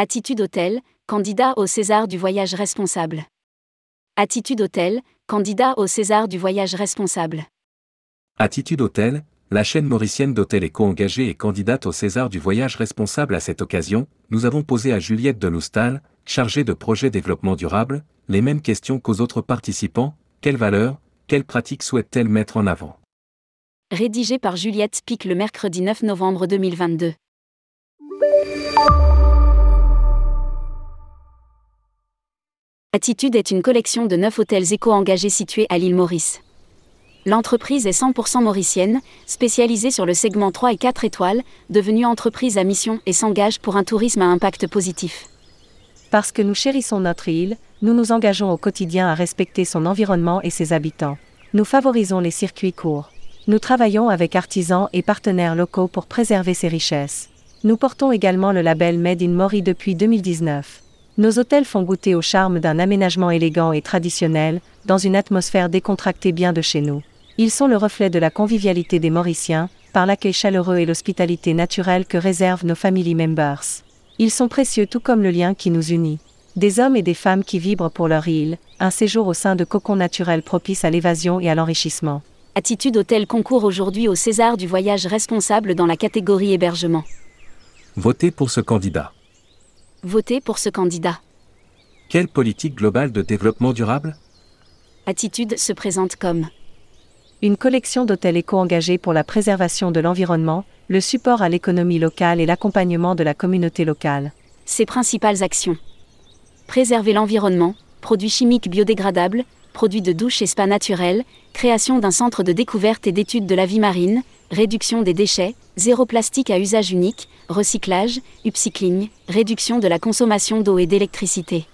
Attitude Hôtel, candidat au César du voyage responsable. Attitude Hôtel, candidat au César du voyage responsable. Attitude Hôtel, la chaîne mauricienne d'hôtels éco-engagés et candidate au César du voyage responsable à cette occasion, nous avons posé à Juliette Deloustal, chargée de projet développement durable, les mêmes questions qu'aux autres participants, quelles valeurs, quelles pratiques souhaite-t-elle mettre en avant? Rédigé par Juliette Pic le mercredi 9 novembre 2022. Attitude est une collection de neuf hôtels éco-engagés situés à l'île Maurice. L'entreprise est 100% mauricienne, spécialisée sur le segment 3 et 4 étoiles, devenue entreprise à mission et s'engage pour un tourisme à impact positif. Parce que nous chérissons notre île, nous nous engageons au quotidien à respecter son environnement et ses habitants. Nous favorisons les circuits courts. Nous travaillons avec artisans et partenaires locaux pour préserver ces richesses. Nous portons également le label Made in Mori depuis 2019. Nos hôtels font goûter au charme d'un aménagement élégant et traditionnel, dans une atmosphère décontractée bien de chez nous. Ils sont le reflet de la convivialité des Mauriciens, par l'accueil chaleureux et l'hospitalité naturelle que réservent nos family members. Ils sont précieux tout comme le lien qui nous unit. Des hommes et des femmes qui vibrent pour leur île, un séjour au sein de cocons naturels propice à l'évasion et à l'enrichissement. Attitude Hôtel concourt aujourd'hui au César du voyage responsable dans la catégorie hébergement. Votez pour ce candidat. Votez pour ce candidat. Quelle politique globale de développement durable? Attitude se présente comme une collection d'hôtels éco-engagés pour la préservation de l'environnement, le support à l'économie locale et l'accompagnement de la communauté locale. Ses principales actions. Préserver l'environnement, produits chimiques biodégradables, produits de douche et spa naturels, création d'un centre de découverte et d'étude de la vie marine, réduction des déchets, zéro plastique à usage unique, recyclage, upcycling, réduction de la consommation d'eau et d'électricité.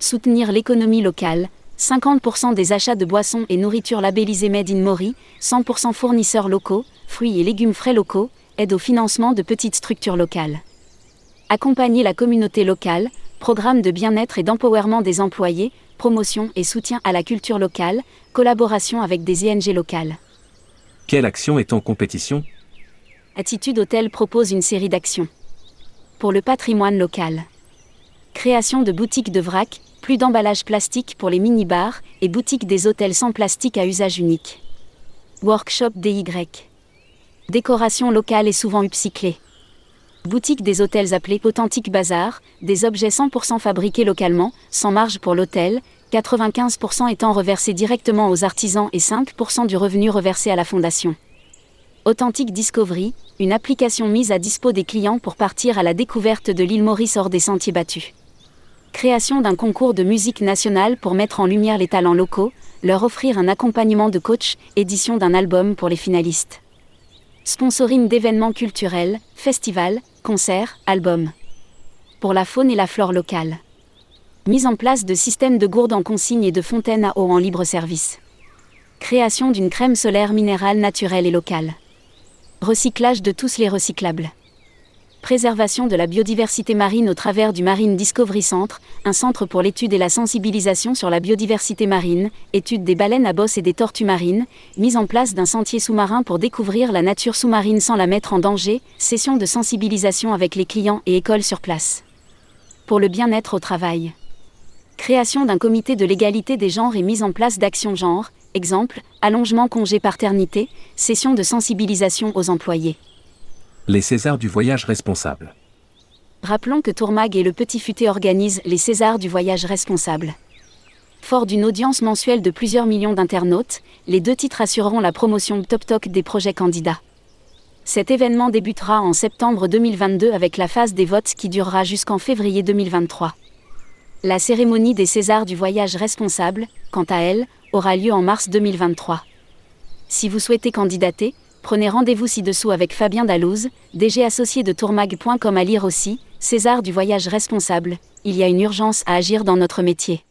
Soutenir l'économie locale, 50% des achats de boissons et nourriture labellisées Made in Mori, 100% fournisseurs locaux, fruits et légumes frais locaux, aide au financement de petites structures locales. Accompagner la communauté locale, programme de bien-être et d'empowerment des employés, promotion et soutien à la culture locale, collaboration avec des ING locales. Quelle action est en compétition? Attitude Hôtel propose une série d'actions. Pour le patrimoine local. Création de boutiques de vrac, plus d'emballage plastique pour les mini-bars et boutiques des hôtels sans plastique à usage unique. Workshop DY. Décoration locale et souvent upcyclée. Boutique des hôtels appelés Authentique Bazar, des objets 100% fabriqués localement, sans marge pour l'hôtel, 95% étant reversés directement aux artisans et 5% du revenu reversé à la fondation. Authentique Discovery, une application mise à dispo des clients pour partir à la découverte de l'île Maurice hors des sentiers battus création d'un concours de musique nationale pour mettre en lumière les talents locaux, leur offrir un accompagnement de coach, édition d'un album pour les finalistes. Sponsoring d'événements culturels, festivals, concerts, albums. Pour la faune et la flore locale. Mise en place de systèmes de gourdes en consigne et de fontaines à eau en libre service. Création d'une crème solaire minérale naturelle et locale. Recyclage de tous les recyclables préservation de la biodiversité marine au travers du Marine Discovery Centre, un centre pour l'étude et la sensibilisation sur la biodiversité marine, étude des baleines à bosse et des tortues marines, mise en place d'un sentier sous-marin pour découvrir la nature sous-marine sans la mettre en danger, session de sensibilisation avec les clients et écoles sur place. Pour le bien-être au travail. Création d'un comité de l'égalité des genres et mise en place d'actions genre, exemple, allongement congé paternité, session de sensibilisation aux employés. Les Césars du voyage responsable. Rappelons que Tourmag et le Petit Futé organisent les Césars du voyage responsable. Fort d'une audience mensuelle de plusieurs millions d'internautes, les deux titres assureront la promotion top top des projets candidats. Cet événement débutera en septembre 2022 avec la phase des votes qui durera jusqu'en février 2023. La cérémonie des Césars du voyage responsable, quant à elle, aura lieu en mars 2023. Si vous souhaitez candidater, Prenez rendez-vous ci-dessous avec Fabien Dalouse, DG associé de tourmag.com à lire aussi, César du voyage responsable, il y a une urgence à agir dans notre métier.